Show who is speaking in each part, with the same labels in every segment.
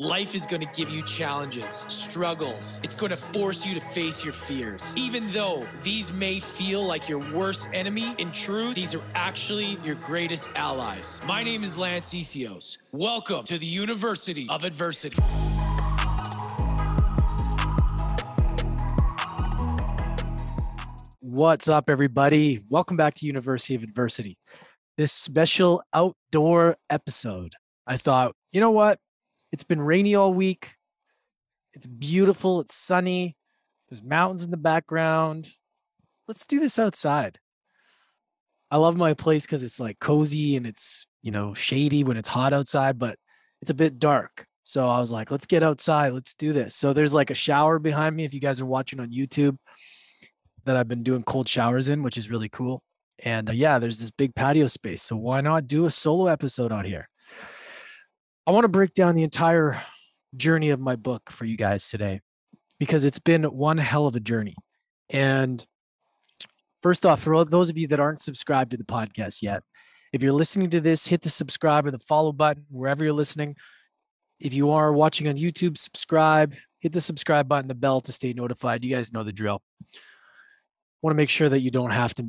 Speaker 1: Life is going to give you challenges, struggles. It's going to force you to face your fears. Even though these may feel like your worst enemy, in truth, these are actually your greatest allies. My name is Lance Essihos. Welcome to the University of Adversity.
Speaker 2: What's up, everybody? Welcome back to University of Adversity. This special outdoor episode. I thought, you know what? It's been rainy all week. It's beautiful. It's sunny. There's mountains in the background. Let's do this outside. I love my place because it's like cozy and it's, you know, shady when it's hot outside, but it's a bit dark. So I was like, let's get outside. Let's do this. So there's like a shower behind me. If you guys are watching on YouTube, that I've been doing cold showers in, which is really cool. And uh, yeah, there's this big patio space. So why not do a solo episode out here? I want to break down the entire journey of my book for you guys today because it's been one hell of a journey. And first off, for those of you that aren't subscribed to the podcast yet, if you're listening to this, hit the subscribe or the follow button wherever you're listening. If you are watching on YouTube, subscribe, hit the subscribe button, the bell to stay notified. You guys know the drill. Want to make sure that you don't have to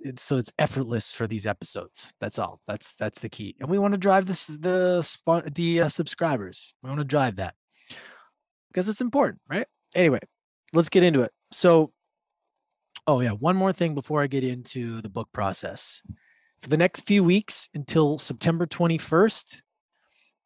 Speaker 2: it's, so it's effortless for these episodes. That's all. That's that's the key. And we want to drive this the the uh, subscribers. We want to drive that because it's important, right? Anyway, let's get into it. So, oh yeah, one more thing before I get into the book process. For the next few weeks until September 21st,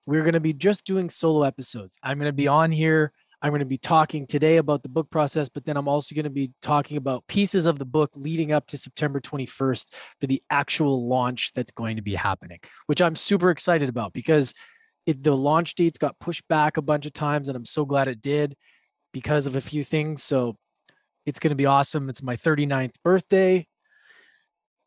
Speaker 2: we're going to be just doing solo episodes. I'm going to be on here I'm going to be talking today about the book process, but then I'm also going to be talking about pieces of the book leading up to September 21st for the actual launch that's going to be happening, which I'm super excited about because it, the launch dates got pushed back a bunch of times, and I'm so glad it did because of a few things. So it's going to be awesome. It's my 39th birthday.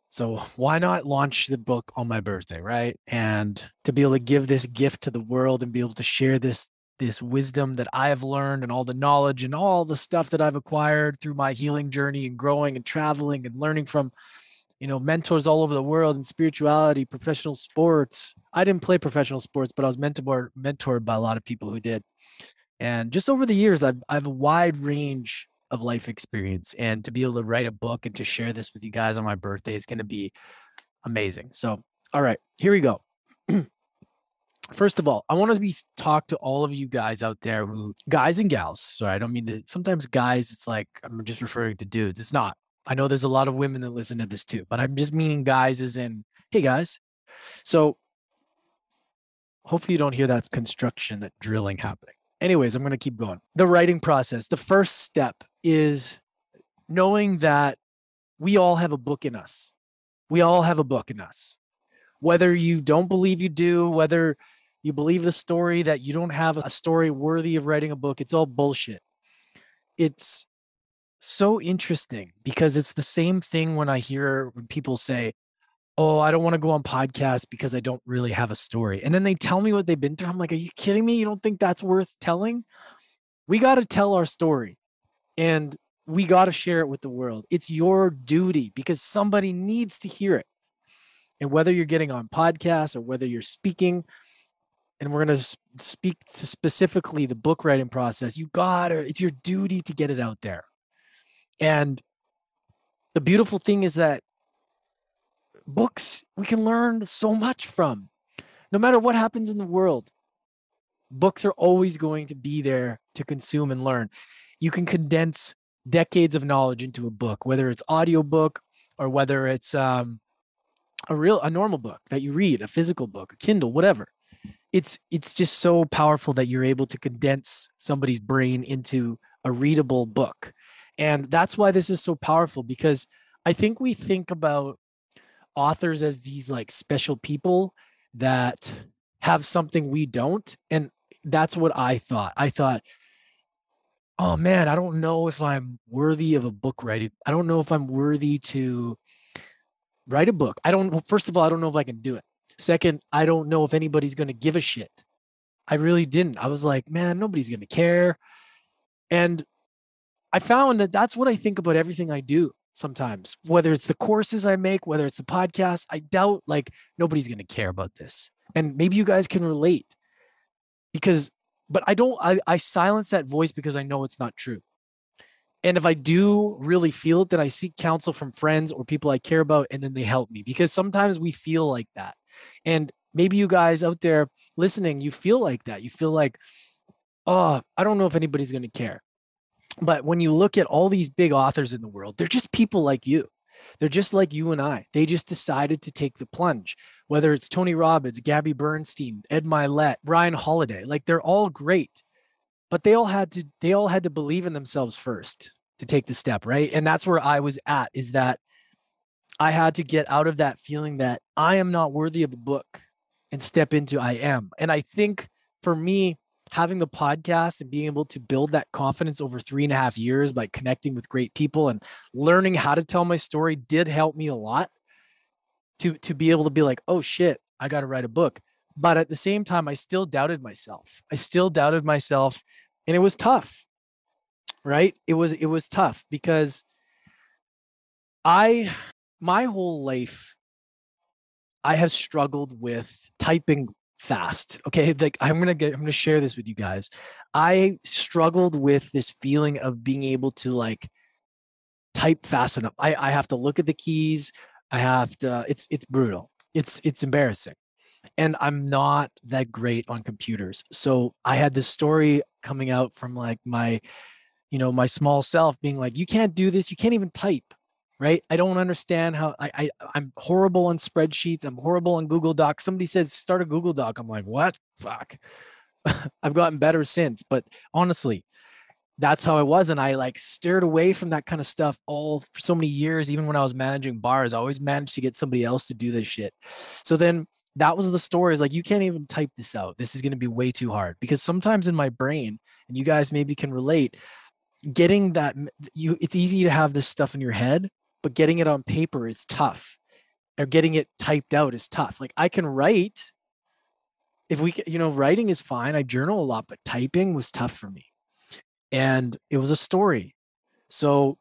Speaker 2: So why not launch the book on my birthday, right? And to be able to give this gift to the world and be able to share this this wisdom that I have learned and all the knowledge and all the stuff that I've acquired through my healing journey and growing and traveling and learning from you know mentors all over the world in spirituality professional sports. I didn't play professional sports but i was mentored mentored by a lot of people who did. And just over the years i've, I have a wide range of life experience and to be able to write a book and to share this with you guys on my birthday is going to be amazing. So all right here we go first of all, I want to be talk to all of you guys out there who guys and gals. Sorry, I don't mean to sometimes guys, it's like I'm just referring to dudes. It's not. I know there's a lot of women that listen to this too, but I'm just meaning guys as in, hey guys. So hopefully you don't hear that construction, that drilling happening. Anyways, I'm going to keep going. The writing process. The first step is knowing that we all have a book in us. We all have a book in us. Whether you don't believe you do, whether you believe the story that you don't have a story worthy of writing a book it's all bullshit. It's so interesting because it's the same thing when i hear when people say oh i don't want to go on podcasts because i don't really have a story. And then they tell me what they've been through i'm like are you kidding me? You don't think that's worth telling? We got to tell our story and we got to share it with the world. It's your duty because somebody needs to hear it. And whether you're getting on podcasts or whether you're speaking and we're going to speak to specifically the book writing process you gotta it's your duty to get it out there. And the beautiful thing is that books we can learn so much from. No matter what happens in the world books are always going to be there to consume and learn. You can condense decades of knowledge into a book whether it's audiobook or whether it's um, a real a normal book that you read a physical book a kindle whatever it's it's just so powerful that you're able to condense somebody's brain into a readable book. And that's why this is so powerful because i think we think about authors as these like special people that have something we don't and that's what i thought. I thought oh man i don't know if i'm worthy of a book writing. I don't know if i'm worthy to write a book. I don't first of all i don't know if i can do it Second, I don't know if anybody's going to give a shit. I really didn't. I was like, man, nobody's going to care. And I found that that's what I think about everything I do sometimes, whether it's the courses I make, whether it's the podcast. I doubt like nobody's going to care about this. And maybe you guys can relate because but I don't, I, I silence that voice because I know it's not true. And if I do really feel it, then I seek counsel from friends or people I care about, and then they help me because sometimes we feel like that. And maybe you guys out there listening, you feel like that. You feel like, oh, I don't know if anybody's going to care. But when you look at all these big authors in the world, they're just people like you. They're just like you and I. They just decided to take the plunge. Whether it's Tony Robbins, Gabby Bernstein, Ed Mylett, Ryan Holiday, like they're all great, but they all had to they all had to believe in themselves first to take the step, right? And that's where I was at is that I had to get out of that feeling that I am not worthy of a book and step into I am. And I think for me, having the podcast and being able to build that confidence over three and a half years by connecting with great people and learning how to tell my story did help me a lot to to be able to be like, oh shit, I got to write a book. But at the same time, I still doubted myself. I still doubted myself, and it was tough. Right? It was it was tough because I my whole life I have struggled with typing fast. Okay, like I'm gonna get I'm gonna share this with you guys. I struggled with this feeling of being able to like type fast enough. I, I have to look at the keys. I have to. It's it's brutal. It's it's embarrassing, and I'm not that great on computers. So I had this story coming out from like my, you know, my small self being like, you can't do this. You can't even type right? I don't understand how I, I I'm horrible on spreadsheets. I'm horrible on Google Docs. Somebody says start a Google Doc. I'm like, what? Fuck. I've gotten better since, but honestly, that's how I was. And I like steered away from that kind of stuff all for so many years. Even when I was managing bars, I always managed to get somebody else to do this shit. So then that was the story is like, you can't even type this out. This is going to be way too hard because sometimes in my brain, and you guys maybe can relate, getting that you it's easy to have this stuff in your head but getting it on paper is tough or getting it typed out is tough. Like i can write if we you know writing is fine i journal a lot but typing was tough for me. And it was a story. So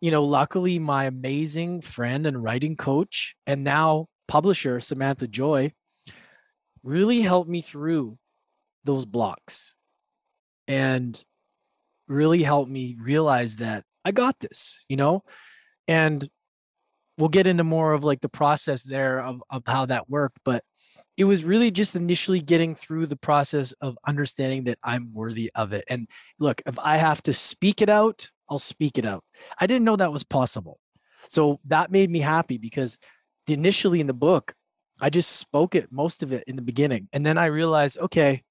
Speaker 2: you know luckily my amazing friend and writing coach and now publisher samantha joy really helped me through those blocks and really helped me realize that I got this, you know? And we'll get into more of like the process there of, of how that worked. But it was really just initially getting through the process of understanding that I'm worthy of it. And look, if I have to speak it out, I'll speak it out. I didn't know that was possible. So that made me happy because initially in the book, I just spoke it, most of it in the beginning. And then I realized, okay,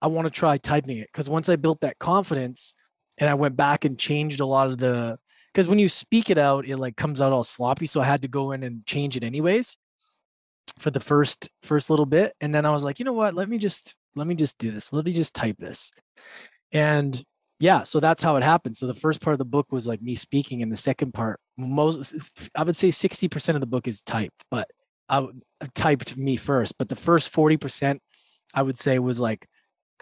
Speaker 2: I want to try typing it. Because once I built that confidence, and I went back and changed a lot of the because when you speak it out, it like comes out all sloppy. So I had to go in and change it anyways for the first first little bit. And then I was like, you know what? Let me just let me just do this. Let me just type this. And yeah, so that's how it happened. So the first part of the book was like me speaking, and the second part, most I would say 60% of the book is typed, but I typed me first. But the first 40%, I would say was like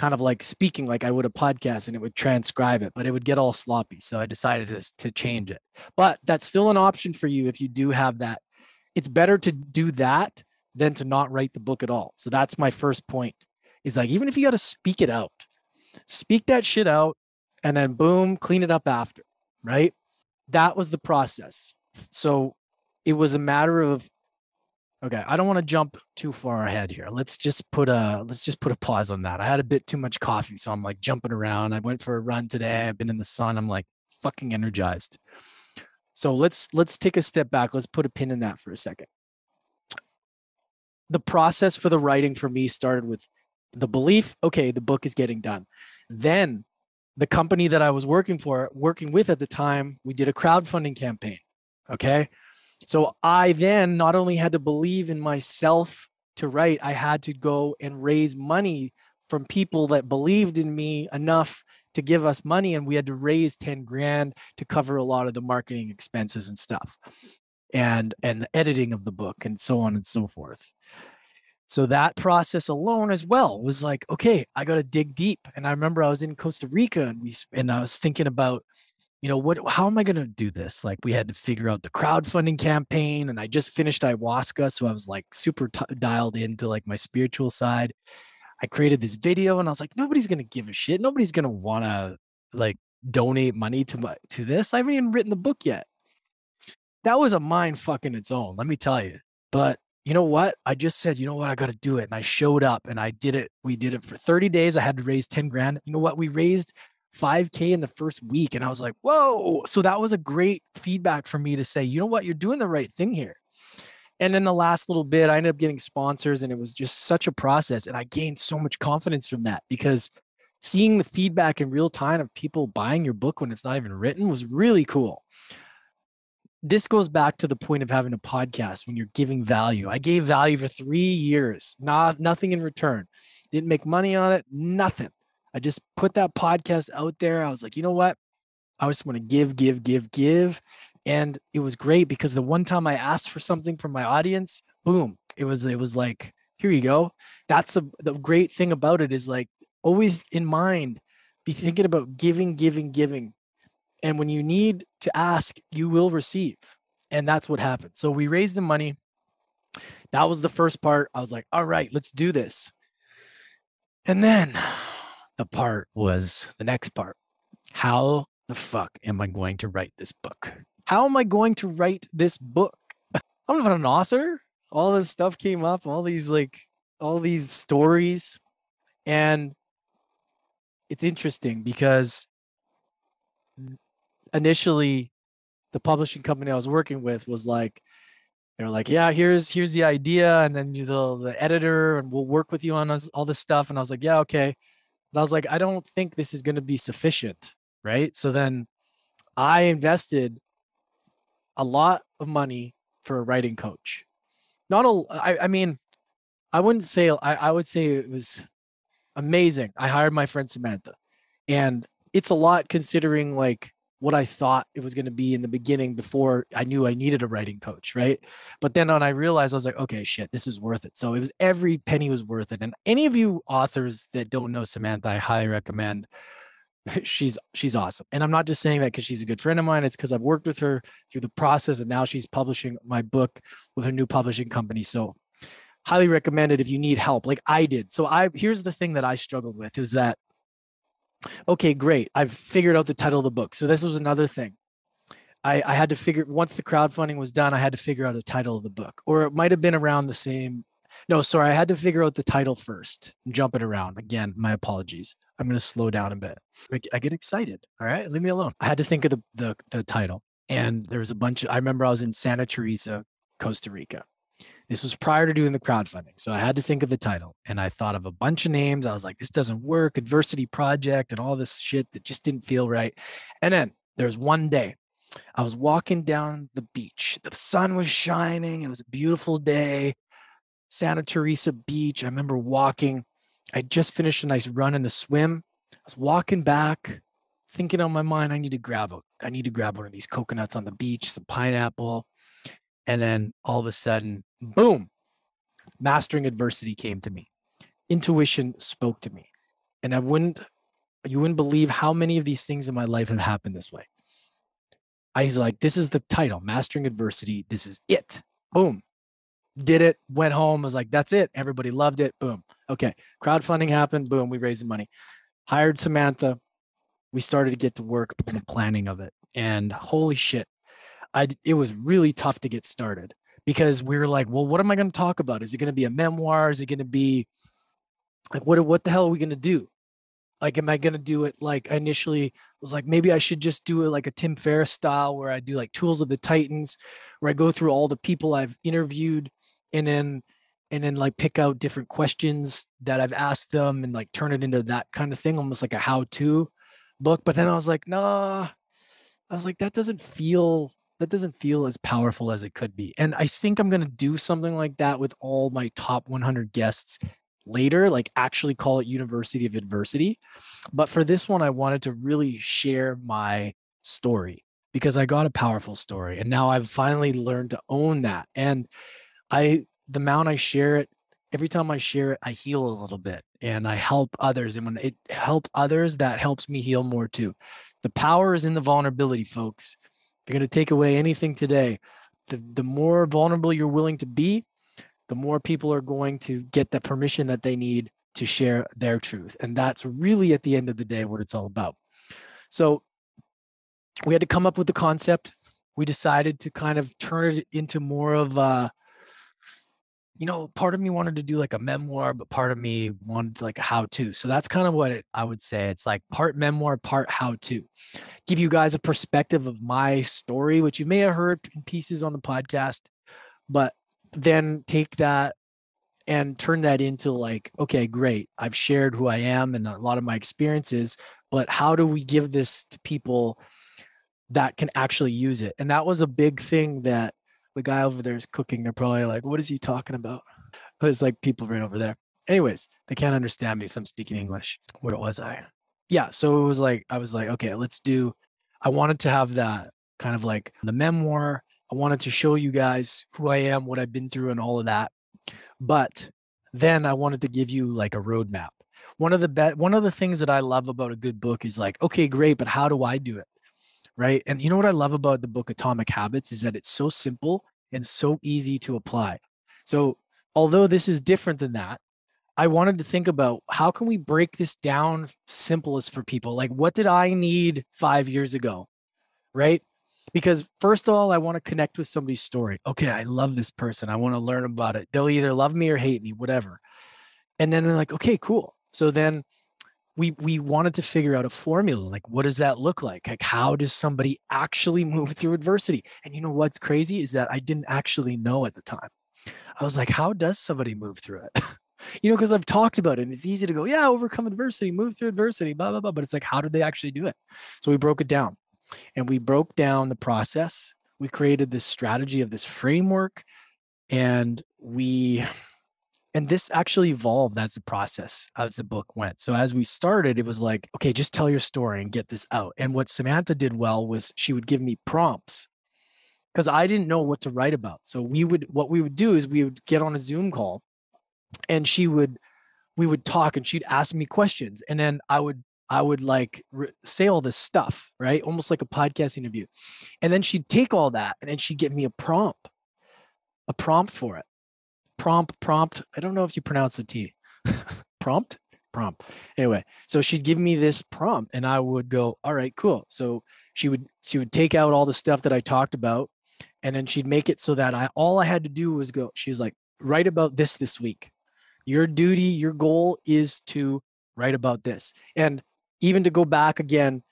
Speaker 2: kind of like speaking like I would a podcast and it would transcribe it, but it would get all sloppy. So I decided to, to change it. But that's still an option for you if you do have that. It's better to do that than to not write the book at all. So that's my first point is like, even if you got to speak it out, speak that shit out and then boom, clean it up after, right? That was the process. So it was a matter of Okay, I don't want to jump too far ahead here. Let's just put a let's just put a pause on that. I had a bit too much coffee, so I'm like jumping around. I went for a run today. I've been in the sun. I'm like fucking energized. So let's let's take a step back. Let's put a pin in that for a second. The process for the writing for me started with the belief, okay, the book is getting done. Then the company that I was working for, working with at the time, we did a crowdfunding campaign. Okay. So I then not only had to believe in myself to write, I had to go and raise money from people that believed in me enough to give us money. And we had to raise 10 grand to cover a lot of the marketing expenses and stuff and and the editing of the book and so on and so forth. So that process alone as well was like, okay, I got to dig deep. And I remember I was in Costa Rica and we and I was thinking about you know what how am i going to do this like we had to figure out the crowdfunding campaign and i just finished ayahuasca so i was like super t- dialed into like my spiritual side I created this video and I was like, nobody's gonna give a shit. Nobody's gonna wanna like donate money to my to this. I haven't even written the book yet. That was a mind fucking its own, let me tell you. But you know what? I just said, you know what? I got to do it. And I showed up and I did it. We did it for 30 days. I had to raise 10 grand. You know what? We raised 5K in the first week. And I was like, whoa. So that was a great feedback for me to say, you know what? You're doing the right thing here. And then the last little bit, I ended up getting sponsors and it was just such a process. And I gained so much confidence from that because seeing the feedback in real time of people buying your book when it's not even written was really cool this goes back to the point of having a podcast when you're giving value. I gave value for three years, not nothing in return. Didn't make money on it, nothing. I just put that podcast out there. I was like, you know what? I just want to give, give, give, give. And it was great because the one time I asked for something from my audience, boom, it was it was like, here you go. That's the the great thing about it is like always in mind, be thinking about giving, giving, giving and when you need to ask, you will receive. And that's what happened. So we raised the money. That was the first part. I was like, all right, let's do this. And then the part was the next part. How the fuck am I going to write this book? How am I going to write this book? I'm not an author. All this stuff came up, all these like all these stories. And it's interesting because initially the publishing company I was working with was like, they were like, yeah, here's here's the idea, and then the the editor, and we'll work with you on all this stuff. And I was like, yeah, okay. And I was like, I don't think this is going to be sufficient, right? So then I invested a lot of money for a writing coach. Not a, I, I mean, I wouldn't say I, I would say it was amazing. I hired my friend Samantha, and it's a lot considering like what I thought it was going to be in the beginning before I knew I needed a writing coach, right? But then when I realized, I was like, okay, shit, this is worth it. So it was every penny was worth it. And any of you authors that don't know Samantha, I highly recommend. She's she's awesome, and I'm not just saying that because she's a good friend of mine. It's because I've worked with her through the process, and now she's publishing my book with her new publishing company. So highly recommend it if you need help, like I did. So I here's the thing that I struggled with is that okay, great. I've figured out the title of the book. So this was another thing. I, I had to figure once the crowdfunding was done, I had to figure out the title of the book, or it might have been around the same. No, sorry, I had to figure out the title first. I'm jumping around again. My apologies. I'm going to slow down a bit. I get excited. All right, leave me alone. I had to think of the the, the title, and there was a bunch of. I remember I was in Santa Teresa, Costa Rica, this was prior to doing the crowdfunding. So I had to think of a title and I thought of a bunch of names. I was like, this doesn't work, adversity project and all this shit that just didn't feel right. And then there's one day I was walking down the beach. The sun was shining. It was a beautiful day. Santa Teresa Beach. I remember walking. I just finished a nice run and a swim. I was walking back, thinking on my mind, I need to grab a, I need to grab one of these coconuts on the beach, some pineapple. And then all of a sudden, boom, mastering adversity came to me. Intuition spoke to me. And I wouldn't, you wouldn't believe how many of these things in my life have happened this way. I was like, this is the title, Mastering Adversity. This is it. Boom. Did it, went home, was like, that's it. Everybody loved it. Boom. Okay. Crowdfunding happened. Boom. We raised the money. Hired Samantha. We started to get to work on the planning of it. And holy shit, I it was really tough to get started because we were like, well, what am I going to talk about? Is it going to be a memoir? Is it going to be like what what the hell are we going to do? Like, am I going to do it like I initially was like, maybe I should just do it like a Tim Ferriss style where I do like Tools of the Titans, where I go through all the people I've interviewed and then and then like pick out different questions that I've asked them and like turn it into that kind of thing, almost like a how-to book. But then I was like, nah, I was like, that doesn't feel that doesn't feel as powerful as it could be. And I think I'm going to do something like that with all my top 100 guests later, like actually call it University of Adversity. But for this one, I wanted to really share my story because I got a powerful story. And now I've finally learned to own that. And I, the amount I share it, every time I share it, I heal a little bit and I help others. And when it help others, that helps me heal more too. The power is in the vulnerability, folks you're going to take away anything today, the, the more vulnerable you're willing to be, the more people are going to get the permission that they need to share their truth. And that's really at the end of the day what it's all about. So we had to come up with the concept. We decided to kind of turn it into more of a, you know, part of me wanted to do like a memoir, but part of me wanted like a how to. So that's kind of what it, I would say. It's like part memoir, part how to. Give you guys a perspective of my story, which you may have heard in pieces on the podcast, but then take that and turn that into like, okay, great. I've shared who I am and a lot of my experiences, but how do we give this to people that can actually use it? And that was a big thing that the guy over there is cooking. They're probably like, what is he talking about? There's like people right over there. Anyways, they can't understand me if I'm speaking English. Where was I? Yeah. So it was like, I was like, okay, let's do, I wanted to have that kind of like the memoir. I wanted to show you guys who I am, what I've been through, and all of that. But then I wanted to give you like a roadmap. One of the be- one of the things that I love about a good book is like, okay, great, but how do I do it? Right. And you know what I love about the book Atomic Habits is that it's so simple and so easy to apply. So although this is different than that, I wanted to think about how can we break this down simplest for people? Like what did I need 5 years ago? Right? because first of all i want to connect with somebody's story okay i love this person i want to learn about it they'll either love me or hate me whatever and then they're like okay cool so then we we wanted to figure out a formula like what does that look like? Like how does somebody actually move through adversity? And you know what's crazy is that i didn't actually know at the time. I was like how does somebody move through it? You know because i've talked about it and it's easy to go yeah overcome adversity move through adversity blah blah blah but it's like how did they actually do it? So we broke it down and we broke down the process. We created this strategy of this framework and we and this actually evolved as the process as the book went so as we started it was like okay just tell your story and get this out and what samantha did well was she would give me prompts because i didn't know what to write about so we would what we would do is we would get on a zoom call and she would we would talk and she'd ask me questions and then i would I would like re- say all this stuff, right? Almost like a podcast interview. And then she'd take all that and then she'd give me a prompt, a prompt for it. Prompt, prompt. I don't know if you pronounce the T. prompt, prompt. Anyway, so she'd give me this prompt and I would go, all right, cool. So she would she would take out all the stuff that I talked about and then she'd make it so that I all I had to do was go, she's like, write about this this week. Your duty, your goal is to write about this. And even to go back again,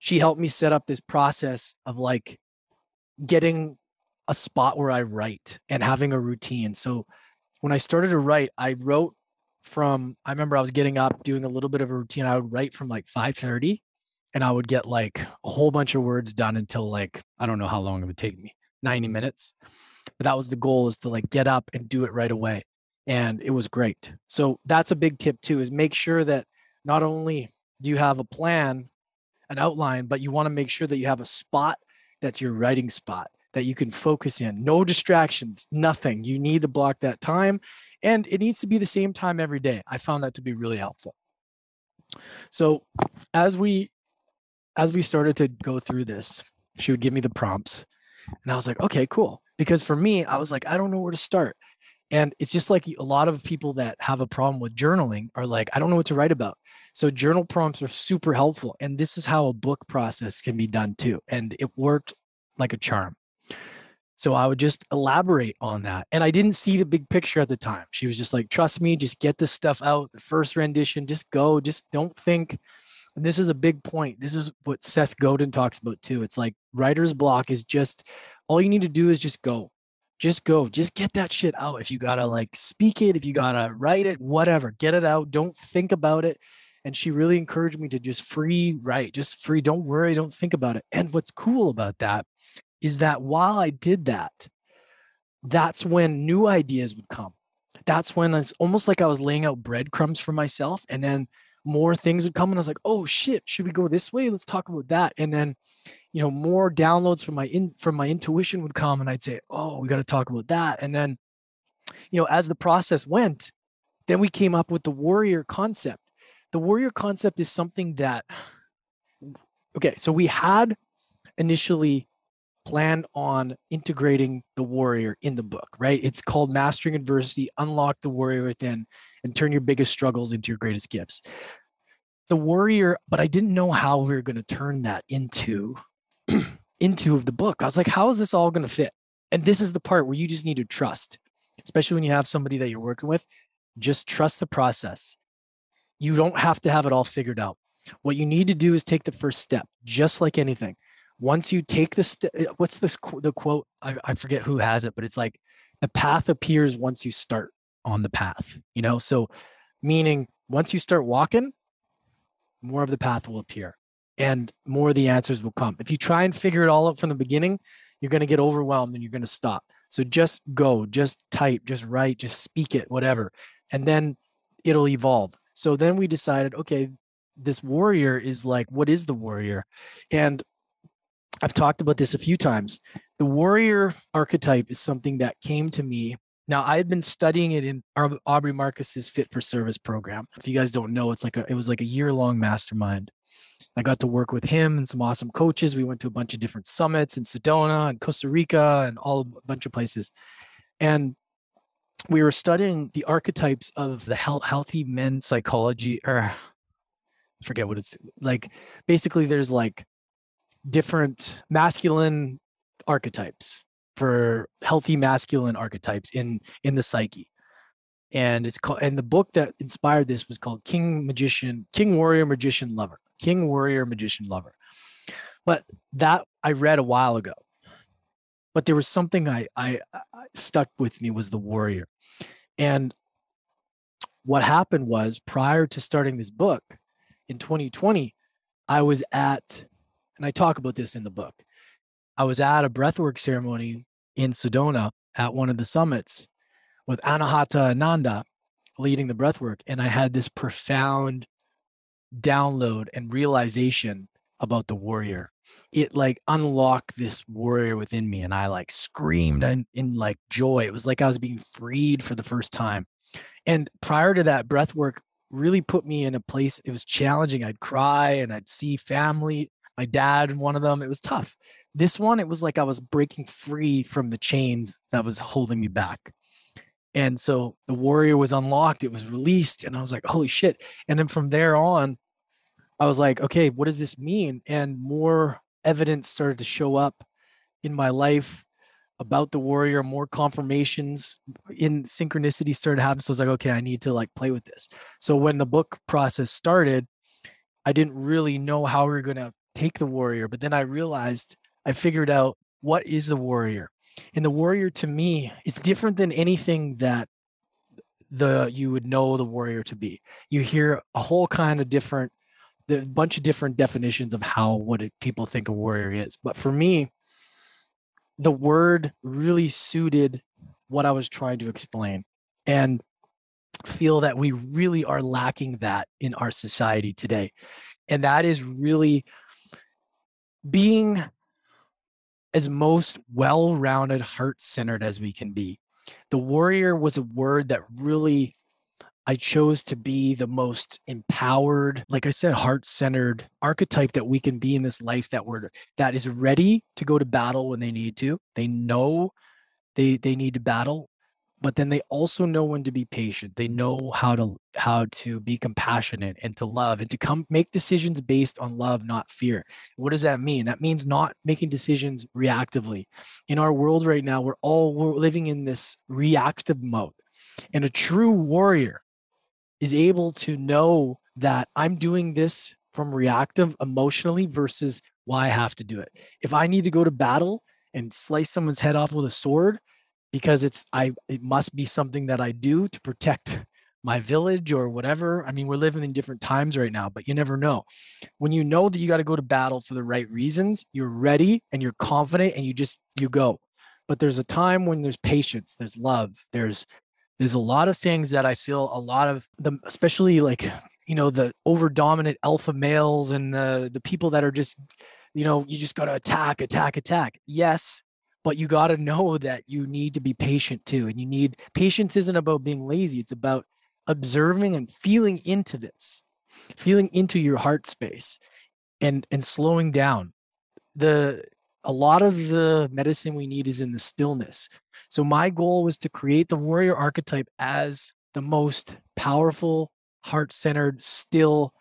Speaker 2: she helped me set up this process of like getting a spot where I write and having a routine. So when I started to write, I wrote from I remember I was getting up doing a little bit of a routine. I would write from like 5:30 and I would get like a whole bunch of words done until like I don't know how long it would take me, 90 minutes. But that was the goal is to like get up and do it right away. And it was great. So that's a big tip too is make sure that not only do you have a plan, an outline, but you want to make sure that you have a spot that's your writing spot that you can focus in. No distractions, nothing. You need to block that time and it needs to be the same time every day. I found that to be really helpful. So, as we as we started to go through this, she would give me the prompts and I was like, "Okay, cool." Because for me, I was like, "I don't know where to start." And it's just like a lot of people that have a problem with journaling are like, I don't know what to write about. So journal prompts are super helpful. And this is how a book process can be done too. And it worked like a charm. So I would just elaborate on that. And I didn't see the big picture at the time. She was just like, trust me, just get this stuff out. The first rendition, just go. Just don't think. And this is a big point. This is what Seth Godin talks about too. It's like writer's block is just all you need to do is just go just go just get that shit out if you gotta like speak it if you gotta write it whatever get it out don't think about it and she really encouraged me to just free write just free don't worry don't think about it and what's cool about that is that while i did that that's when new ideas would come. That's when it's almost like i was laying out breadcrumbs for myself and then more things would come and i was like oh shit should we go this way? Let's talk about that. And then you know more downloads from my in from my intuition would come and i'd say oh we got to talk about that. And then you know as the process went then we came up with the warrior concept. The warrior concept is something that okay so we had initially plan on integrating the warrior in the book, right? It's called mm-hmm. Mastering Adversity Unlock the Warrior Within and Turn Your Biggest Struggles into Your Greatest Gifts. The warrior, but I didn't know how we were going to turn that into into of the book. I was like, how is this all going to fit? And this is the part where you just need to trust, especially when you have somebody that you're working with. Just trust the process. You don't have to have it all figured out. What you need to do is take the first step, just like anything once you take the step, eh, what's this the quote? I, I forget who has it, but it's like the path appears once you start on the path. You know, so meaning once you start walking, more of the path will appear and more of the answers will come. If you try and figure it all out from the beginning, you're going to get overwhelmed and you're going to stop. So just go, just type, just write, just speak it, whatever. And then it'll evolve. So then we decided, okay, this warrior is like, what is the warrior? And I've talked about this a few times. The warrior archetype is something that came to me. Now I had been studying it in Aubrey Marcus's Fit for Service program. If you guys don't know, it's like a, it was like a year long mastermind. I got to work with him and some awesome coaches. We went to a bunch of different summits in Sedona and Costa Rica and all a bunch of places. And we were studying the archetypes of the healthy men psychology or I forget what it's like. Basically, there's like different masculine archetypes for healthy masculine archetypes in in the psyche. And it's called and the book that inspired this was called king magician king warrior magician lover king warrior magician lover. But that i read a while ago. But there was something i i, I stuck with me was the warrior. And what happened was prior to starting this book in 2020 i was at and I talk about this in the book. I was at a breathwork ceremony in Sedona at one of the summits with Anahata Ananda leading the breathwork, and I had this profound download and realization about the warrior. It like unlocked this warrior within me, and I like screamed in, in like joy. It was like I was being freed for the first time. And prior to that, breathwork really put me in a place. It was challenging. I'd cry and I'd see family my dad one of them. It was tough. This one, it was like I was breaking free from the chains that was holding me back. And so the warrior was unlocked, it was released, and I was like, holy shit. And then from there on, I was like, okay, what does this mean? And more evidence started to show up in my life about the warrior, more confirmations in synchronicity started happening. So I was like, okay, I need to like play with this. So when the book process started, I didn't really know how we were going to take the warrior. But then I realized I figured out what is the warrior. And the warrior to me is different than anything that the you would know the warrior to be. You hear a whole kind of different the bunch of different definitions of how what it, people think a warrior is. But for me, the word really suited what I was trying to explain. And feel that we really are lacking that in our society today. And that is really being as most well rounded, heart centered as we can be. The warrior was a word that really I chose to be the most empowered, like I said, heart centered archetype that we can be in this life that we're that is ready to go to battle when they need to. They know they they need to battle but then they also know when to be patient. They know how to how to be compassionate and to love and to come make decisions based on love not fear. What does that mean? That means not making decisions reactively. In our world right now we're all we're living in this reactive mode and a true warrior is able to know that i'm doing this from reactive emotionally versus why i have to do it. If i need to go to battle and slice someone's head off with a sword because it's I it must be something that I do to protect my village or whatever. I mean, we're living in different times right now, but you never know. When you know that you got to go to battle for the right reasons, you're ready and you're confident and you just you go. But there's a time when there's patience, there's love, there's there's a lot of things that I feel a lot of them, especially like you know the over dominant alpha males and the the people that are just you know you just got to attack, attack, attack. Yes, but you got to know that you need to be patient too and you need patience isn't about being lazy it's about observing and feeling into this feeling into your heart space and and slowing down the a lot of the medicine we need is in the stillness. So my goal was to create the warrior archetype as the most powerful, heart-centered, still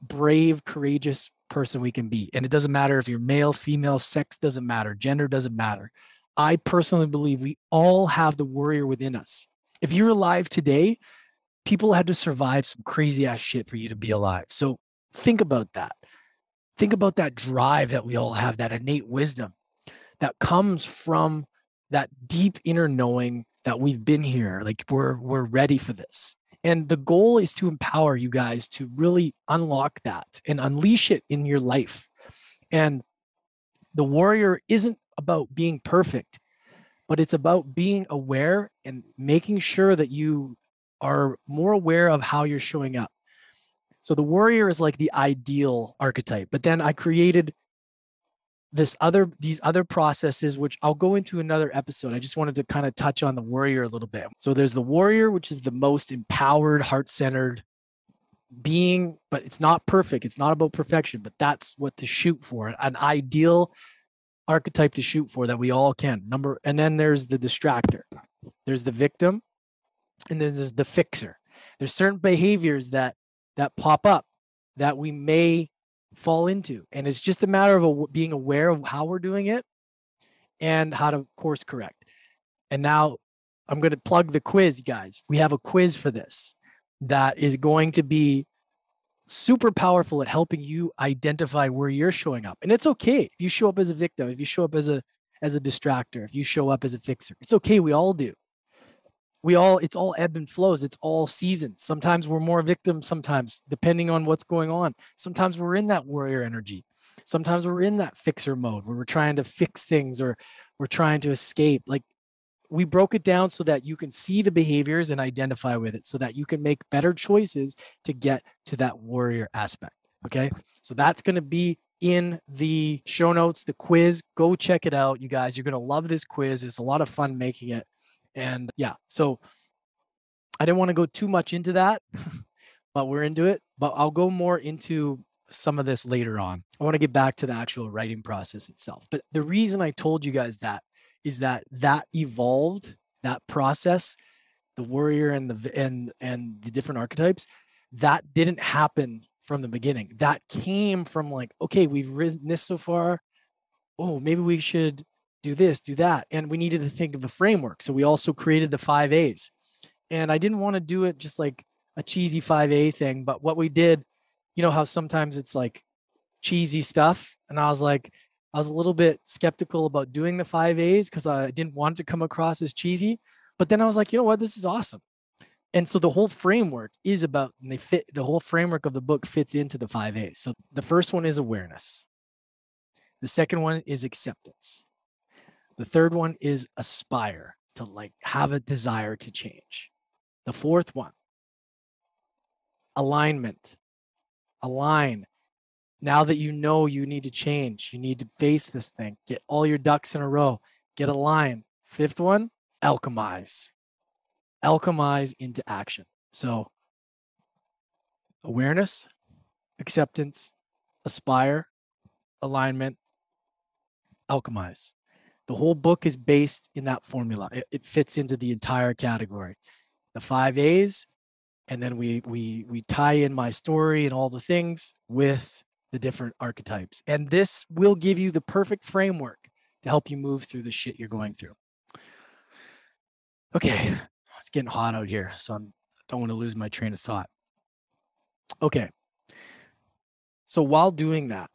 Speaker 2: brave, courageous person we can be. And it doesn't matter if you're male, female, sex doesn't matter, gender doesn't matter. I personally believe we all have the warrior within us. If you're alive today, people had to survive some crazy ass shit for you to be alive. So think about that. Think about that drive that we all have, that innate wisdom that comes from that deep inner knowing that we've been here. Like we're we're ready for this. And the goal is to empower you guys to really unlock that and unleash it in your life. And the warrior isn't about being perfect, but it's about being aware and making sure that you are more aware of how you're showing up. So the warrior is like the ideal archetype, but then I created this other these other processes which I'll go into another episode. I just wanted to kind of touch on the warrior a little bit. So there's the warrior which is the most empowered, heart-centered being, but it's not perfect. It's not about perfection, but that's what to shoot for. An ideal archetype to shoot for that we all can. Number and then there's the distractor. There's the victim and then there's the fixer. There's certain behaviors that that pop up that we may fall into and it's just a matter of a, being aware of how we're doing it and how to course correct. And now I'm going to plug the quiz, guys. We have a quiz for this that is going to be super powerful at helping you identify where you're showing up. And it's okay if you show up as a victim, if you show up as a as a distractor, if you show up as a fixer. It's okay, we all do. We all it's all ebb and flows. It's all seasons. Sometimes we're more victim, sometimes depending on what's going on. Sometimes we're in that warrior energy. Sometimes we're in that fixer mode where we're trying to fix things or we're trying to escape. Like we broke it down so that you can see the behaviors and identify with it so that you can make better choices to get to that warrior aspect. Okay. So that's going to be in the show notes, the quiz. Go check it out, you guys. You're going to love this quiz. It's a lot of fun making it. And yeah, so I didn't want to go too much into that, but we're into it. But I'll go more into some of this later on. I want to get back to the actual writing process itself. But the reason I told you guys that is that that evolved that process the warrior and the and and the different archetypes that didn't happen from the beginning that came from like okay we've written this so far oh maybe we should do this do that and we needed to think of a framework so we also created the five a's and i didn't want to do it just like a cheesy 5a thing but what we did you know how sometimes it's like cheesy stuff and i was like I was a little bit skeptical about doing the five A's because I didn't want to come across as cheesy. But then I was like, you know what, this is awesome. And so the whole framework is about, and they fit the whole framework of the book fits into the five A's. So the first one is awareness. The second one is acceptance. The third one is aspire to like have a desire to change. The fourth one, alignment. Align now that you know you need to change, you need to face this thing, get all your ducks in a row, get a line. Fifth one, alchemize. Alchemize into action. So, awareness, acceptance, aspire, alignment, alchemize. The whole book is based in that formula. It, it fits into the entire category. The five A's, and then we we we tie in my story and all the things with the different archetypes. And this will give you the perfect framework to help you move through the shit you're going through. Okay, it's getting hot out here, so I'm, I don't want to lose my train of thought. Okay. So while doing that,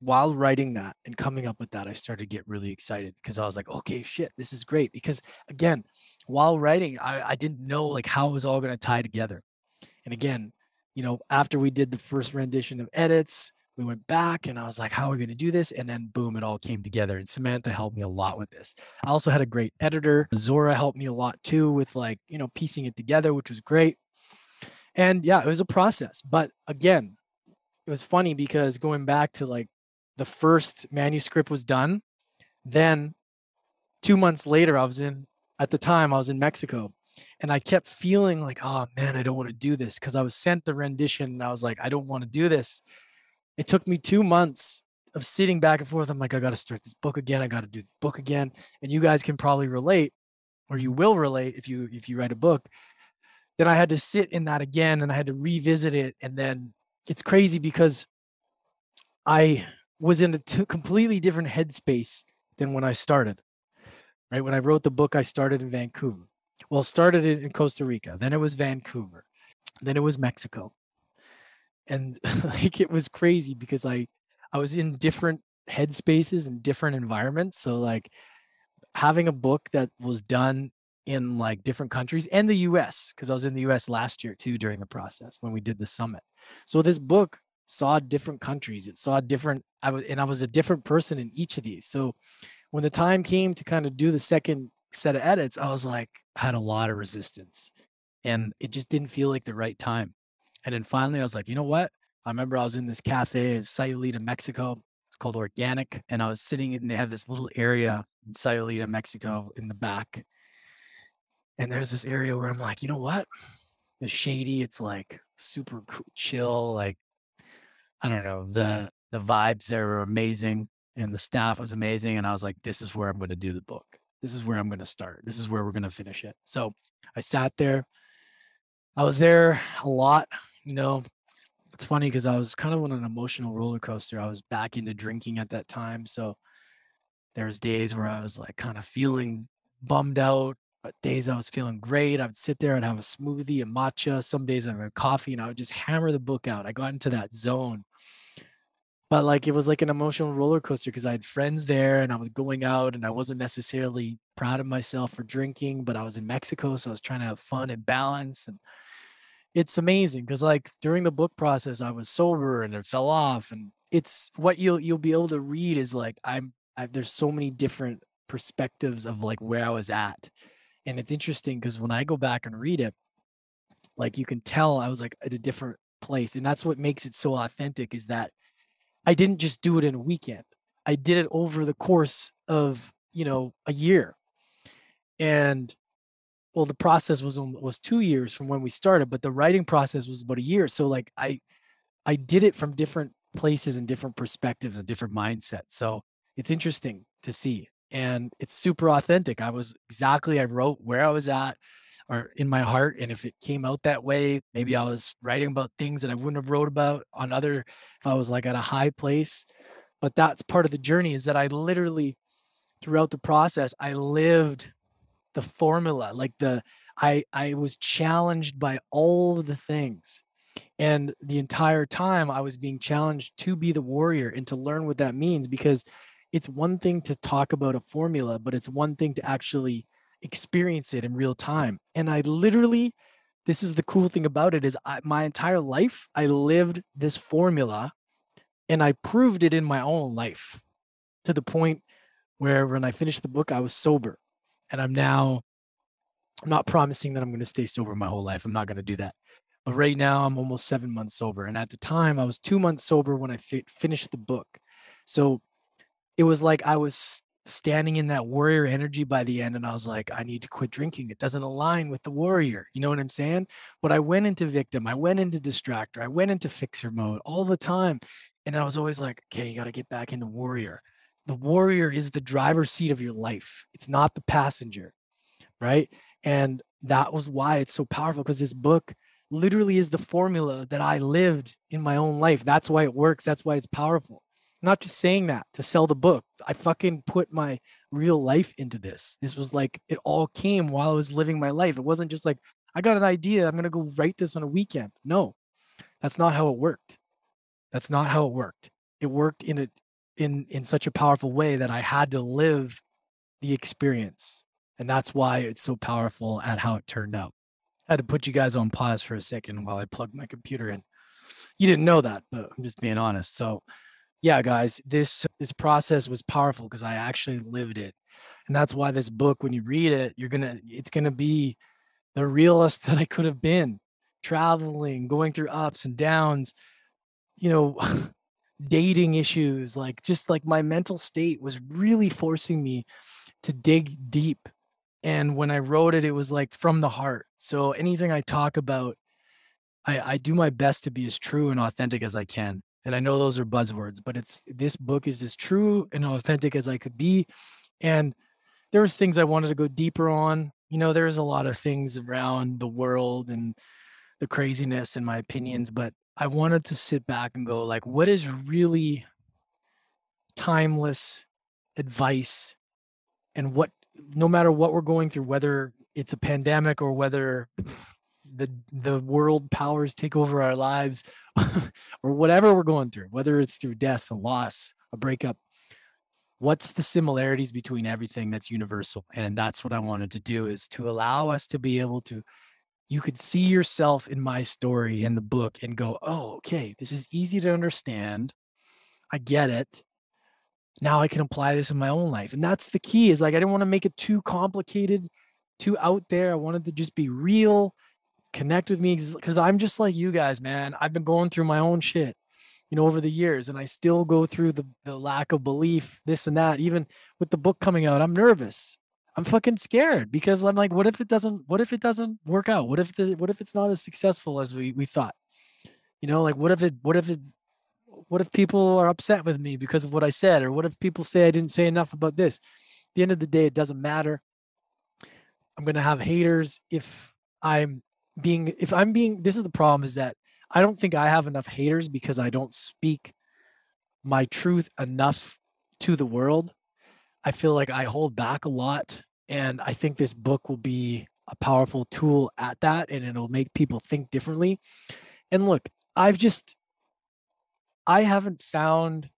Speaker 2: while writing that and coming up with that, I started to get really excited because I was like, okay, shit, this is great. Because again, while writing, I, I didn't know like how it was all going to tie together. And again, you know, after we did the first rendition of edits, we went back and I was like, how are we going to do this? And then boom, it all came together. And Samantha helped me a lot with this. I also had a great editor. Zora helped me a lot too with like, you know, piecing it together, which was great. And yeah, it was a process. But again, it was funny because going back to like the first manuscript was done, then two months later, I was in, at the time, I was in Mexico and I kept feeling like, oh man, I don't want to do this because I was sent the rendition and I was like, I don't want to do this. It took me two months of sitting back and forth. I'm like, I got to start this book again. I got to do this book again. And you guys can probably relate, or you will relate if you if you write a book. Then I had to sit in that again, and I had to revisit it. And then it's crazy because I was in a t- completely different headspace than when I started. Right when I wrote the book, I started in Vancouver. Well, started it in Costa Rica. Then it was Vancouver. Then it was Mexico. And like it was crazy because I I was in different headspaces and different environments. So like having a book that was done in like different countries and the US, because I was in the US last year too during the process when we did the summit. So this book saw different countries. It saw different I was and I was a different person in each of these. So when the time came to kind of do the second set of edits, I was like, had a lot of resistance. And it just didn't feel like the right time. And then finally I was like, you know what? I remember I was in this cafe in Sayulita, Mexico. It's called Organic. And I was sitting and they have this little area in Sayulita, Mexico in the back. And there's this area where I'm like, you know what? It's shady. It's like super chill. Like, I don't know. The the vibes there were amazing and the staff was amazing. And I was like, this is where I'm going to do the book. This is where I'm going to start. This is where we're going to finish it. So I sat there. I was there a lot, you know, it's funny because I was kind of on an emotional roller coaster. I was back into drinking at that time. So there's days where I was like kind of feeling bummed out, Uh, days I was feeling great. I would sit there and have a smoothie and matcha. Some days I would have coffee and I would just hammer the book out. I got into that zone. But like it was like an emotional roller coaster because I had friends there and I was going out and I wasn't necessarily proud of myself for drinking, but I was in Mexico. So I was trying to have fun and balance. And it's amazing because like during the book process i was sober and it fell off and it's what you'll you'll be able to read is like i'm I, there's so many different perspectives of like where i was at and it's interesting because when i go back and read it like you can tell i was like at a different place and that's what makes it so authentic is that i didn't just do it in a weekend. I did it over the course of you know a year. And well the process was was two years from when we started but the writing process was about a year so like i i did it from different places and different perspectives and different mindsets so it's interesting to see and it's super authentic. I was exactly i wrote where i was at or in my heart and if it came out that way maybe i was writing about things that i wouldn't have wrote about on other if i was like at a high place. But that's part of the journey is that i literally throughout the process i lived the formula like the i i was challenged by all of the things. And the entire time i was being challenged to be the warrior and to learn what that means because it's one thing to talk about a formula but it's one thing to actually experience it in real time and i literally this is the cool thing about it is I, my entire life i lived this formula and i proved it in my own life to the point where when i finished the book i was sober and I'm now I'm not promising that I'm going to stay sober my whole life. I'm not going to do that. But right now I'm almost 7 months sober and at the time I was 2 months sober when I fi- finished the book. So it was like I was standing in that warrior energy by the end and I was like I need to quit drinking. It doesn't align with the warrior. You know what I'm saying? But I went into victim, I went into distractor, I went into fixer mode all the time and I was always like, okay, you got to get back into warrior the warrior is the driver's seat of your life. It's not the passenger, right? And that was why it's so powerful because this book literally is the formula that I lived in my own life. That's why it works. That's why it's powerful. Not just saying that to sell the book. I fucking put my real life into this. This was like it all came while I was living my life. It wasn't just like I got an idea, I'm going to go write this on a weekend. No. That's not how it worked. That's not how it worked. It worked in a in in such a powerful way that I had to live the experience. And that's why it's so powerful at how it turned out. I had to put you guys on pause for a second while I plugged my computer in. You didn't know that, but I'm just being honest. So yeah, guys, this this process was powerful because I actually lived it. And that's why this book, when you read it, you're gonna it's gonna be the realest that I could have been, traveling, going through ups and downs, you know, dating issues like just like my mental state was really forcing me to dig deep and when i wrote it it was like from the heart so anything i talk about i i do my best to be as true and authentic as i can And I know those are buzzwords, but it's this book is as true and authentic as I could be. And there was things I wanted to go deeper on. You know, there's a lot of things around the world and the craziness and my opinions, but I wanted to sit back and go like, what is really timeless advice and what no matter what we're going through, whether it's a pandemic or whether the the world powers take over our lives or whatever we're going through, whether it's through death, a loss, a breakup, what's the similarities between everything that's universal? And that's what I wanted to do is to allow us to be able to you could see yourself in my story in the book and go, "Oh, okay, this is easy to understand. I get it now I can apply this in my own life. And that's the key is like, I didn't want to make it too complicated, too out there. I wanted to just be real, connect with me because I'm just like you guys, man. I've been going through my own shit, you know, over the years, and I still go through the, the lack of belief, this and that. Even with the book coming out, I'm nervous. I'm fucking scared because I'm like, what if it doesn't, what if it doesn't work out? What if the, what if it's not as successful as we, we thought? You know, like what if it, what if it what if people are upset with me because of what I said? Or what if people say I didn't say enough about this? At the end of the day, it doesn't matter. I'm to have haters if I'm being, if I'm being, this is the problem is that I don't think I have enough haters because I don't speak my truth enough to the world. I feel like I hold back a lot. And I think this book will be a powerful tool at that and it'll make people think differently. And look, I've just I haven't found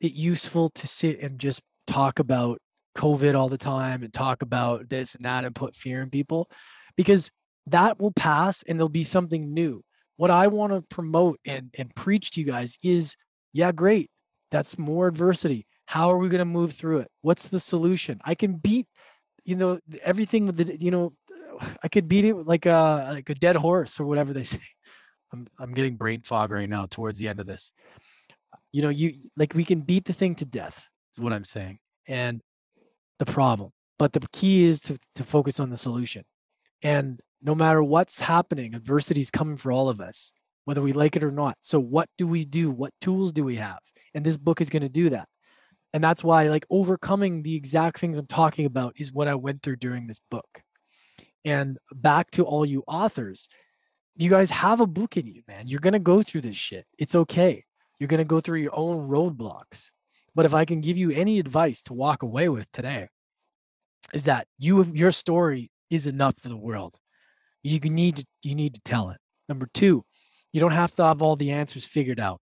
Speaker 2: it useful to sit and just talk about COVID all the time and talk about this and that and put fear in people because that will pass and there'll be something new. What I want to promote and, and preach to you guys is yeah, great. That's more adversity. How are we going to move through it? What's the solution? I can beat, you know, everything with the, you know, I could beat it like a like a dead horse or whatever they say. I'm I'm getting brain fog right now towards the end of this you know, you like we can beat the thing to death, is what I'm saying. And the problem. But the key is to, to focus on the solution. And no matter what's happening, adversity is coming for all of us, whether we like it or not. So, what do we do? What tools do we have? And this book is going to do that. And that's why, like, overcoming the exact things I'm talking about is what I went through during this book. And back to all you authors, you guys have a book in you, man. You're going to go through this shit. It's okay. You're going to go through your own roadblocks. But if I can give you any advice to walk away with today, is that you your story is enough for the world. You need to you need to tell it. Number two, you don't have to have all the answers figured out.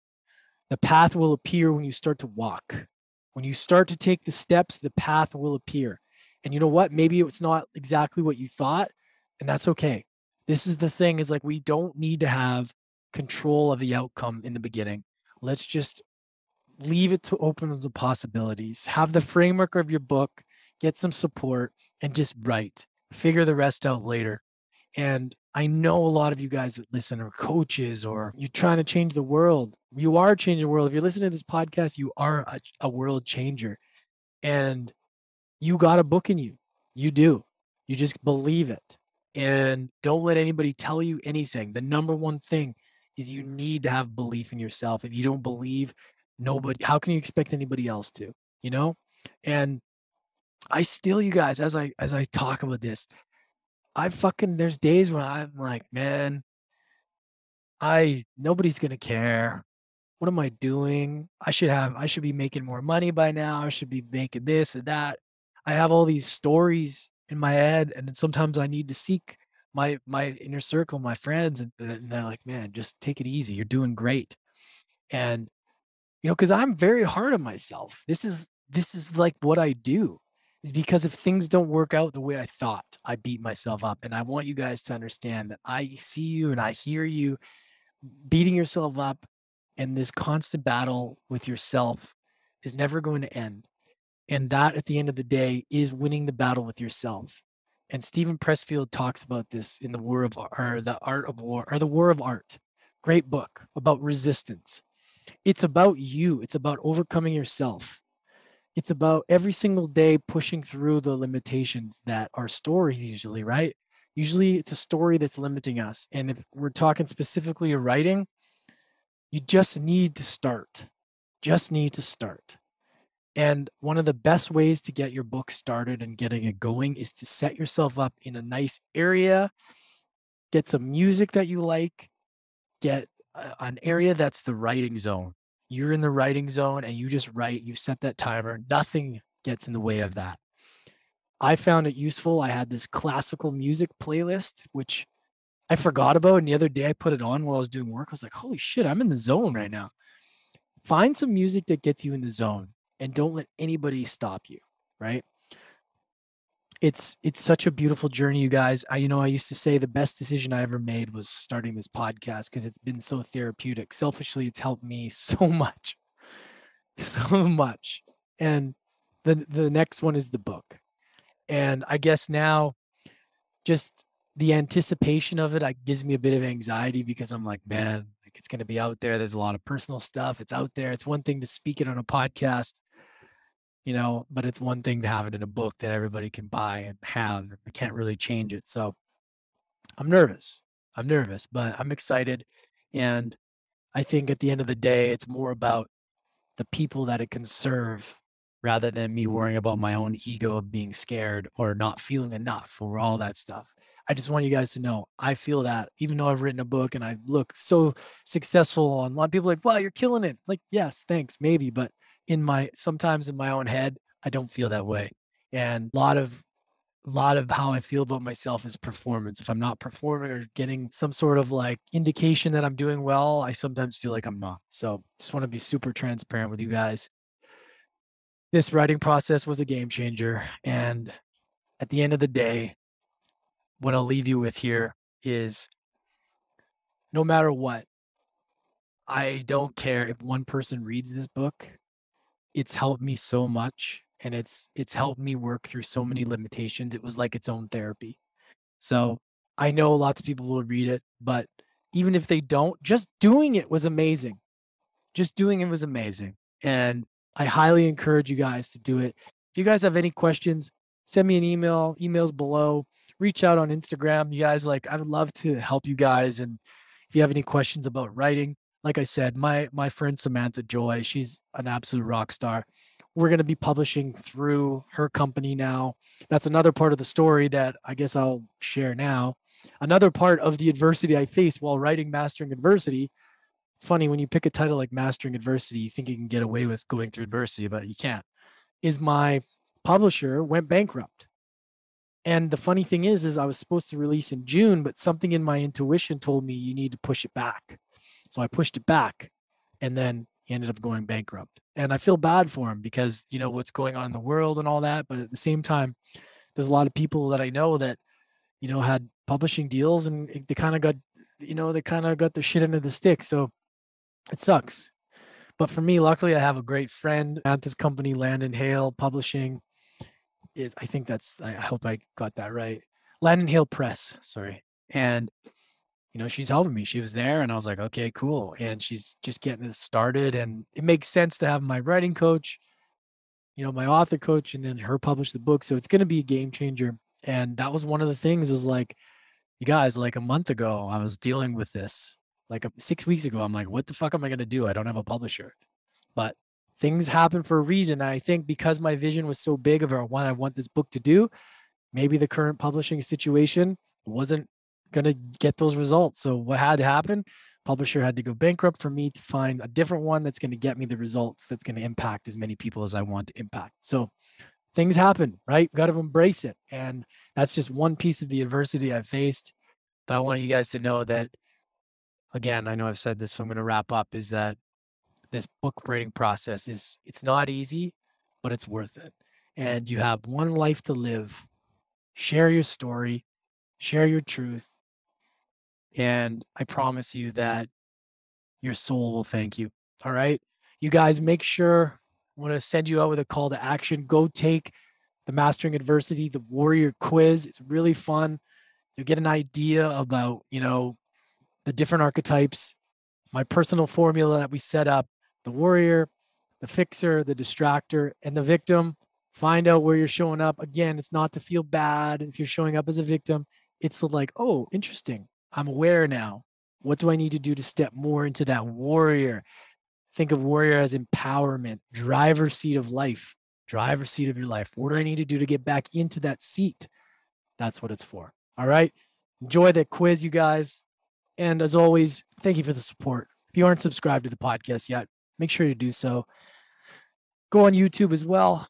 Speaker 2: The path will appear when you start to walk. When you start to take the steps, the path will appear. And you know what? Maybe it's not exactly what you thought, and that's okay. This is the thing is like we don't need to have control of the outcome in the beginning. Let's just leave it to open the possibilities. Have the framework of your book, get some support, and just write. Figure the rest out later. And I know a lot of you guys that listen are coaches mm-hmm. or you're trying to change the world. You are changing the world. If you're listening to this podcast, you are a, a world changer. And you got a book in you. You do. You just believe it. And don't let anybody tell you anything. The number one thing is you need to have belief in yourself. If you don't believe, nobody, how can you expect anybody else to? You know? And I still, you guys, as I as I talk about this, I fucking there's days when I'm like, man, I nobody's gonna care. What am I doing? I should have I should be making more money by now. I should be making this and that. I have all these stories in my head, and then sometimes I need to seek my my inner circle, my friends, and, and they're like, "Man, just take it easy. You're doing great." And you know, because I'm very hard on myself. This is this is like what I do. Is because if things don't work out the way I thought, I beat myself up. And I want you guys to understand that I see you and I hear you beating yourself up, and this constant battle with yourself is never going to end. And that at the end of the day is winning the battle with yourself and Steven Pressfield talks about this in the War of or the Art of War or the War of Art. Great book about resistance. It's about you. It's about overcoming yourself. It's about every single day pushing through the limitations that are stories usually, right? Usually it's a story that's limiting us. And if we're talking specifically of writing, You just need to start. Just need to start. And one of the best ways to get your book started and getting it going is to set yourself up in a nice area, get some music that you like, get uh, an area that's the writing zone. You're in the writing zone and you just write, you set that timer, nothing gets in the way of that. I found it useful. I had this classical music playlist, which I forgot about. And the other day I put it on while I was doing work. I was like, holy shit, I'm in the zone right now. Find some music that gets you in the zone and don't let anybody stop you, right? It's it's such a beautiful journey, you guys. I you know I used to say the best decision I ever made was starting this podcast because it's been so therapeutic. Selfishly, it's helped me so much, so much. And the the next one is the book, and I guess now, just the anticipation of it I, gives me a bit of anxiety because I'm like, man, like it's going to be out there. There's a lot of personal stuff. It's out there. It's one thing to speak it on a podcast, you know, but it's one thing to have it in a book that everybody can buy and have. I can't really change it. So I'm nervous. I'm nervous, but I'm excited. And I think at the end of the day, it's more about the people that it can serve rather than me worrying about my own ego of being scared or not feeling enough or all that stuff. I just want you guys to know I feel that even though I've written a book and I look so successful, and a lot of people like, wow, you're killing it. Like, yes, thanks, maybe. But in my sometimes in my own head, I don't feel that way. And a lot of a lot of how I feel about myself is performance. If I'm not performing or getting some sort of like indication that I'm doing well, I sometimes feel like I'm not. So just want to be super transparent with you guys. This writing process was a game changer. And at the end of the day, what I'll leave you with here is no matter what, I don't care if one person reads this book. It's helped me so much and it's it's helped me work through so many limitations. It was like its own therapy. So I know lots of people will read it, but even if they don't, just doing it was amazing. Just doing it was amazing. And I highly encourage you guys to do it. If you guys have any questions, send me an email, emails below reach out on Instagram. You guys like I would love to help you guys and if you have any questions about writing, like I said, my my friend Samantha Joy, she's an absolute rock star. We're going to be publishing through her company now. That's another part of the story that I guess I'll share now. Another part of the adversity I faced while writing Mastering Adversity. It's funny when you pick a title like Mastering Adversity, you think you can get away with going through adversity, but you can't. Is my publisher went bankrupt and the funny thing is, is I was supposed to release in June, but something in my intuition told me you need to push it back. So I pushed it back, and then he ended up going bankrupt. And I feel bad for him because you know what's going on in the world and all that. But at the same time, there's a lot of people that I know that you know had publishing deals and they kind of got you know they kind of got their shit into the stick. So it sucks. But for me, luckily, I have a great friend at this company, Landon Hail Publishing is I think that's I hope I got that right. Landon Hail Press, sorry. And you know, she's helping me. She was there and I was like, okay, cool. And she's just getting it started. And it makes sense to have my writing coach, you know, my author coach, and then her publish the book. So it's gonna be a game changer. And that was one of the things is like, you guys, like a month ago, I was dealing with this. Like six weeks ago, I'm like, what the fuck am I gonna do? I don't have a publisher. But things happen for a reason. And I think because my vision was so big of what I want this book to do, maybe the current publishing situation wasn't going to get those results. So what had to happen? Publisher had to go bankrupt for me to find a different one that's going to get me the results that's going to impact as many people as I want to impact. So things happen, right? Got to embrace it. And that's just one piece of the adversity I've faced. But I want you guys to know that, again, I know I've said this, so I'm going to wrap up is that this book writing process is it's not easy, but it's worth it. And you have one life to live. Share your story, share your truth, and I promise you that your soul will thank you. All right. You guys make sure I want to send you out with a call to action. Go take the Mastering Adversity, the Warrior Quiz. It's really fun. You'll get an idea about, you know, the different archetypes, my personal formula that we set up, the warrior, the fixer, the distractor, and the victim. Find out where you're showing up. Again, it's not to feel bad if you're showing up as a victim. It's like, oh, interesting. I'm aware now. What do I need to do to step more into that warrior? Think of warrior as empowerment, driver seat of life, driver seat of your life. What do I need to do to get back into that seat? That's what it's for. All right. Enjoy the quiz, you guys. And as always, thank you for the support. If you aren't subscribed to the podcast yet, make sure to do so. Go on YouTube as well.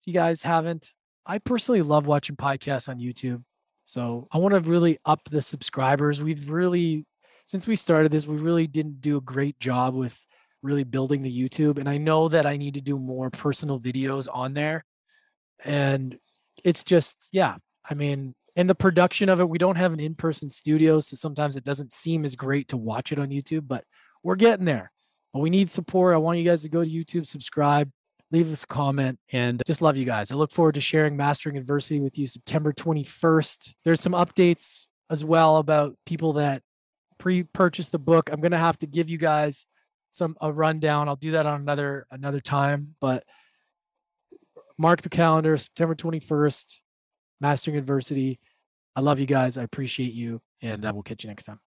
Speaker 2: If you guys haven't, I personally love watching podcasts on YouTube. So I want to really up the subscribers. We've really, since we started this, we really didn't do a great job with really building the YouTube. And I know that I need to do more personal videos on there. And it's just, yeah, I mean, and the production of it, we don't have an in person studio. So sometimes it doesn't seem as great to watch it on YouTube, but we're getting there. But we need support. I want you guys to go to YouTube, subscribe, leave us a comment, and just love you guys. I look forward to sharing Mastering Adversity with you September 21st. There's some updates as well about people that pre-purchased the book. I'm gonna have to give you guys some a rundown. I'll do that on another another time, but mark the calendar, September 21st, Mastering Adversity. I love you guys. I appreciate you, and uh, I will catch you next time.